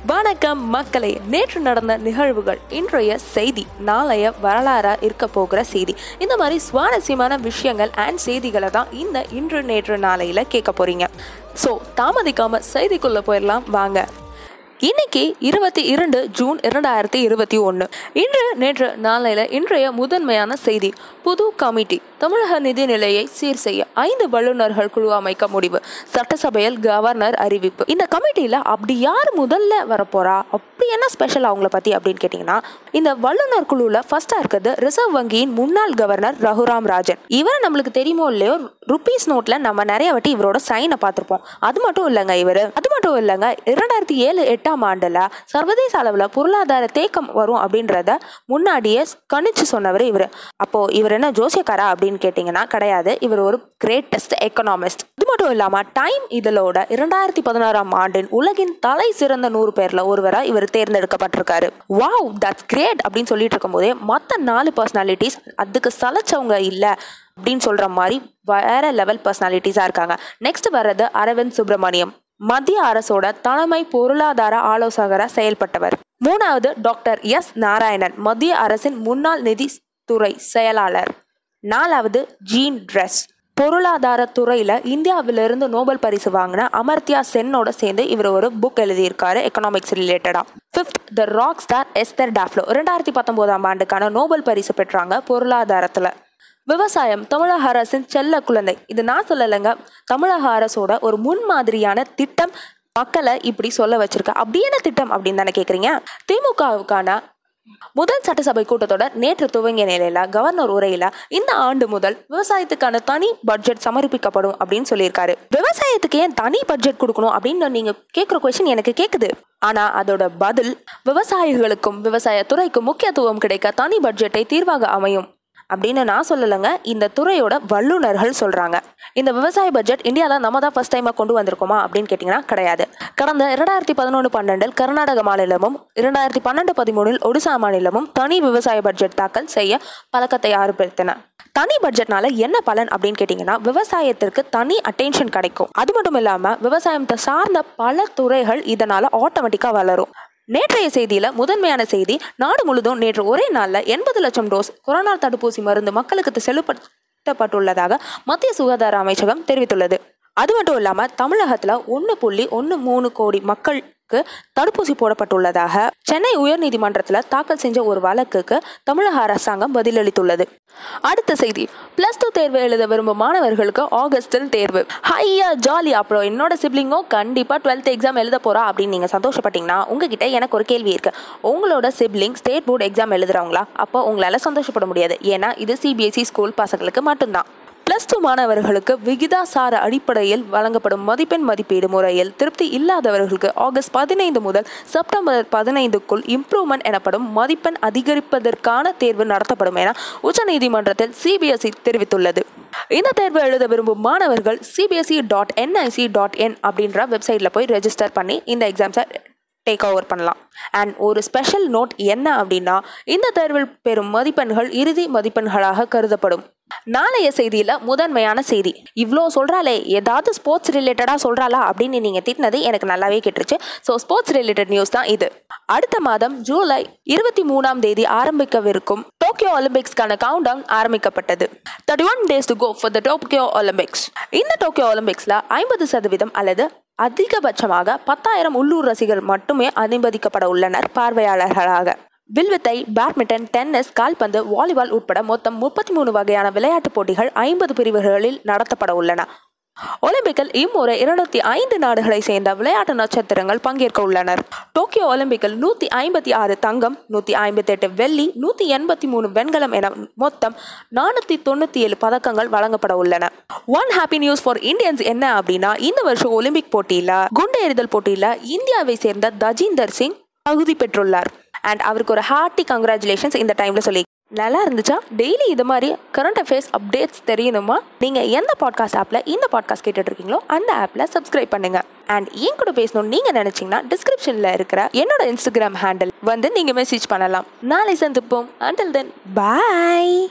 வணக்கம் மக்களே நேற்று நடந்த நிகழ்வுகள் இன்றைய செய்தி நாளைய வரலாறா இருக்க போகிற செய்தி. இந்த மாதிரி சுவாரஸ்யமான விஷயங்கள் அண்ட் செய்திகளை தான் இந்த இன்று நேற்று நாளையில கேட்க போறீங்க. ஸோ தாமதிக்காம செய்திக்குள்ள போயிடலாம் வாங்க. இன்னைக்கு இருபத்தி இரண்டு ஜூன் இரண்டாயிரத்தி இருபத்தி ஒன்று இன்று நேற்று நாளையில் இன்றைய முதன்மையான செய்தி புது கமிட்டி தமிழக நிதிநிலையை சீர் செய்ய ஐந்து வல்லுநர்கள் குழு அமைக்க முடிவு. சட்டசபையில் கவர்னர் அறிவிப்பு. இந்த கமிட்டியில் அப்படி யார் முதல்ல வரப்போறா? அப்படி என்ன ஸ்பெஷல் அவங்கள பற்றி அப்படின்னு கேட்டிங்கன்னா இந்த வல்லுநர் குழுவில் ஃபர்ஸ்டாக இருக்கிறது ரிசர்வ் வங்கியின் முன்னாள் கவர்னர் ரகுராம் ராஜன். இவர் நம்மளுக்கு தெரியுமோ இல்லையோ ருபீஸ் நோட்டில் நம்ம நிறைய வாட்டி இவரோட சைனை பார்த்துருப்போம். அது மட்டும் இல்லைங்க இவர். அது மட்டும் இல்லைங்க இரண்டாயிரத்தி ஏழு எட்டாம் ஆண்டில் சர்வதேச அளவில் பொருளாதார தேக்கம் வரும் அப்படின்றத முன்னாடியே கணிச்சு சொன்னவர் இவர். அப்போ இவர் என்ன ஜோசியக்காரா அப்படின்னு கேட்டிங்கன்னா கிடையாது. இவர் ஒரு கிரேட்டஸ்ட் எக்கனாமிஸ்ட் இது மட்டும் இல்லாமல் டைம் இதழோட இரண்டாயிரத்தி பதினாறாம் ஆண்டின் உலகின் தலை சிறந்த நூறு பேர்ல ஒருவராக இவர் தேர்ந்தெடுக்கப்பட்டிருக்காரு. வாவ் தட்ஸ் கிரேட் அப்படின்னு சொல்லிட்டு இருக்கும்போதே மற்ற நாலு பர்சனாலிட்டிஸ் அதுக்கு சலைச்சவங்க இல்லை அப்படின்னு சொல்ற மாதிரி வேற லெவல் பர்சனாலிட்டிஸாக இருக்காங்க. நெக்ஸ்ட் வர்றது அரவிந்த் சுப்பிரமணியம். மத்திய அரசோட தலைமை பொருளாதார ஆலோசகராக செயல்பட்டவர். மூணாவது டாக்டர் எஸ் நாராயணன் மத்திய அரசின் முன்னாள் நிதி துறை செயலாளர். நாலாவது ஜீன் ட்ரெஸ். பொருளாதார துறையில் இந்தியாவிலிருந்து நோபல் பரிசு வாங்கின அமர்த்தியா சென்னோட சேர்ந்து இவர் ஒரு புக் எழுதியிருக்காரு எக்கனாமிக்ஸ் ரிலேட்டடாக fifth the rock star Esther Duflo ரெண்டாயிரத்தி பத்தொம்போதாம் ஆண்டுக்கான நோபல் பரிசு பெற்றாங்க பொருளாதாரத்தில். விவசாயம் தமிழக அரசின் செல்ல குழந்தை. இது நான் சொல்லலைங்க. தமிழக அரசோட ஒரு முன்மாதிரியான திட்டம் மக்களை இப்படி சொல்ல வச்சிருக்க. அப்படி என்ன திட்டம் அப்படின்னு தானே கேட்குறீங்க திமுகவுக்கான முதல் சட்டசபை கூட்டத்தொடர் நேற்று துவங்கிய நிலையில கவர்னர் உரையில இந்த ஆண்டு முதல் விவசாயத்துக்கான தனி பட்ஜெட் சமர்ப்பிக்கப்படும் அப்படின்னு சொல்லியிருக்காரு. விவசாயத்துக்கு ஏன் தனி பட்ஜெட் கொடுக்கணும் அப்படின்னு நீங்க கேட்குற கொஸ்டின் எனக்கு கேட்குது ஆனா அதோட பதில் விவசாயிகளுக்கும் விவசாய துறைக்கும் முக்கியத்துவம் கிடைக்க தனி பட்ஜெட்டை தீர்வாக அமையும். அப்படின்னு நான் சொல்லலைங்க. இந்த துறையோட வல்லுநர்கள் சொல்கிறாங்க இந்த விவசாய பட்ஜெட் இந்தியாவில் நம்ம தான் ஃபர்ஸ்ட் டைமாக கொண்டு வந்திருக்கோமா அப்படின்னு கேட்டிங்கன்னா கிடையாது. கடந்த இரண்டாயிரத்தி பதினொன்று பன்னெண்டில் கர்நாடக மாநிலமும் இரண்டாயிரத்தி பன்னெண்டு பதிமூணில் ஒடிசா மாநிலமும் தனி விவசாய பட்ஜெட் தாக்கல் செய்ய பழக்கத்தை ஆரம்பித்தன தனி பட்ஜெட்னால என்ன பலன் அப்படின்னு கேட்டிங்கன்னா விவசாயத்திற்கு தனி அட்டென்ஷன் கிடைக்கும். அது மட்டும் இல்லாமல் விவசாயத்தை சார்ந்த பல துறைகள் இதனால் ஆட்டோமேட்டிக்காக வளரும். நேற்றைய செய்தியில முதன்மையான செய்தி நாடு முழுதும் நேற்று ஒரே நாளில் எண்பது லட்சம் டோஸ் கொரோனா தடுப்பூசி மருந்து மக்களுக்கு செலுத்தப்பட்டுள்ளதாக மத்திய சுகாதார அமைச்சகம் தெரிவித்துள்ளது. அது மட்டும் இல்லாமல் தமிழகத்தில் ஒன்று புள்ளி ஒன்று மூணு கோடி மக்கள் பேருக்கு தடுப்பூசி போடப்பட்டுள்ளதாக சென்னை உயர்நீதிமன்றத்தில் தாக்கல் செஞ்ச ஒரு வழக்குக்கு தமிழக அரசாங்கம் பதிலளித்துள்ளது. அடுத்த செய்தி பிளஸ் டூ தேர்வு எழுத விரும்பும் மாணவர்களுக்கு ஆகஸ்டில் தேர்வு. ஹையா ஜாலி அப்புறம் என்னோட சிப்ளிங்கும் கண்டிப்பாக டுவெல்த் எக்ஸாம் எழுத போறா அப்படின்னு நீங்கள் சந்தோஷப்பட்டீங்கன்னா உங்ககிட்ட எனக்கு ஒரு கேள்வி இருக்கு. உங்களோட சிப்ளிங் ஸ்டேட் போர்டு எக்ஸாம் எழுதுறவங்களா அப்போ உங்களால் சந்தோஷப்பட முடியாது. ஏன்னா இது சிபிஎஸ்இ ஸ்கூல் பசங்களுக்கு மட்டும்தான். பிளஸ் டூ மாணவர்களுக்கு விகிதாசார அடிப்படையில் வழங்கப்படும் மதிப்பெண் மதிப்பீடு முறையில் திருப்தி இல்லாதவர்களுக்கு ஆகஸ்ட் பதினைந்து முதல் செப்டம்பர் பதினைந்துக்குள் இம்ப்ரூவ்மெண்ட் எனப்படும் மதிப்பெண் அதிகரிப்பதற்கான தேர்வு நடத்தப்படும் என உச்சநீதிமன்றத்தில் சிபிஎஸ்இ தெரிவித்துள்ளது. இந்த தேர்வு எழுத விரும்பும் மாணவர்கள் CBSE dot NIC dot in அப்படின்ற வெப்சைட்டில் போய் ரெஜிஸ்டர் பண்ணி இந்த எக்ஸாம்ஸை டேக் ஓவர் பண்ணலாம். அண்ட் ஒரு ஸ்பெஷல் நோட் என்ன அப்படின்னா இந்த தேர்வில் பெறும் மதிப்பெண்கள் இறுதி மதிப்பெண்களாக கருதப்படும். நாளைய செய்தியில் முதன்மையான செய்தி. இவ்வளோ சொல்கிறாளே ஏதாவது ஸ்போர்ட்ஸ் ரிலேட்டடாக சொல்கிறாளா அப்படின்னு நீங்கள் திட்டினது எனக்கு நல்லாவே கேட்டுருச்சு. ஸோ ஸ்போர்ட்ஸ் ரிலேட்டட் நியூஸ் தான் இது. அடுத்த மாதம் ஜூலை இருபத்தி மூணாம் தேதி ஆரம்பிக்கவிருக்கும் டோக்கியோ ஒலிம்பிக்ஸ்க்கான கவுண்ட் டவுன் ஆரம்பிக்கப்பட்டது. Thirty one days to go for the Tokyo Olympics இந்த டோக்கியோ ஒலிம்பிக்ஸ்ல ஐம்பது சதவீதம் அல்லது அதிகபட்சமாக பத்தாயிரம் உள்ளூர் ரசிகர் மட்டுமே அனுமதிக்கப்பட உள்ளனர் பார்வையாளர்களாக. வில்வித்தை பேட்மிண்டன் டென்னிஸ் கால்பந்து வாலிபால் உட்பட மொத்தம் முப்பத்தி மூணு வகையான விளையாட்டுப் போட்டிகள் ஐம்பது பிரிவுகளில் நடத்தப்பட உள்ளன. ஒலிம்பிக்கில் இம்முறை இருநூத்தி ஐந்து நாடுகளை சேர்ந்த விளையாட்டு நட்சத்திரங்கள் பங்கேற்க உள்ளனர். டோக்கியோ ஒலிம்பிக்கில் நூத்தி ஐம்பத்தி ஆறு தங்கம் நூத்தி ஐம்பத்தி எட்டு வெள்ளி நூத்தி எண்பத்தி மூணு வெண்கலம் என மொத்தம் நானூத்தி தொண்ணூத்தி ஏழு பதக்கங்கள் வழங்கப்பட உள்ளன. One happy news for Indians என்ன அப்படின்னா இந்த வருஷம் ஒலிம்பிக் போட்டியில குண்டு எறிதல் போட்டியில இந்தியாவை சேர்ந்த தஜிந்தர் சிங் தகுதி பெற்றுள்ளார். அண்ட் அவருக்கு ஒரு ஹார்ட்டி கங்க்ராச்சுலேஷன்ஸ் இந்த டைம்ல சொல்லி நல்லா இருந்துச்சா? டெய்லி இது மாதிரி கரண்ட் அஃபேர்ஸ் அப்டேட்ஸ் தெரியணுமா நீங்கள் எந்த பாட்காஸ்ட் ஆப்பில் இந்த பாட்காஸ்ட் கேட்டுட்டு இருக்கீங்களோ அந்த ஆப்பில் சப்ஸ்கிரைப் பண்ணுங்க. அண்ட் என் கூட பேசணும்னு நீங்கள் நினச்சிங்கன்னா டிஸ்கிரிப்ஷனில் இருக்கிற என்னோட இன்ஸ்டாகிராம் ஹேண்டில் வந்து நீங்கள் மெசேஜ் பண்ணலாம். நாளை சந்திப்போம். அண்டில் தென் பாய்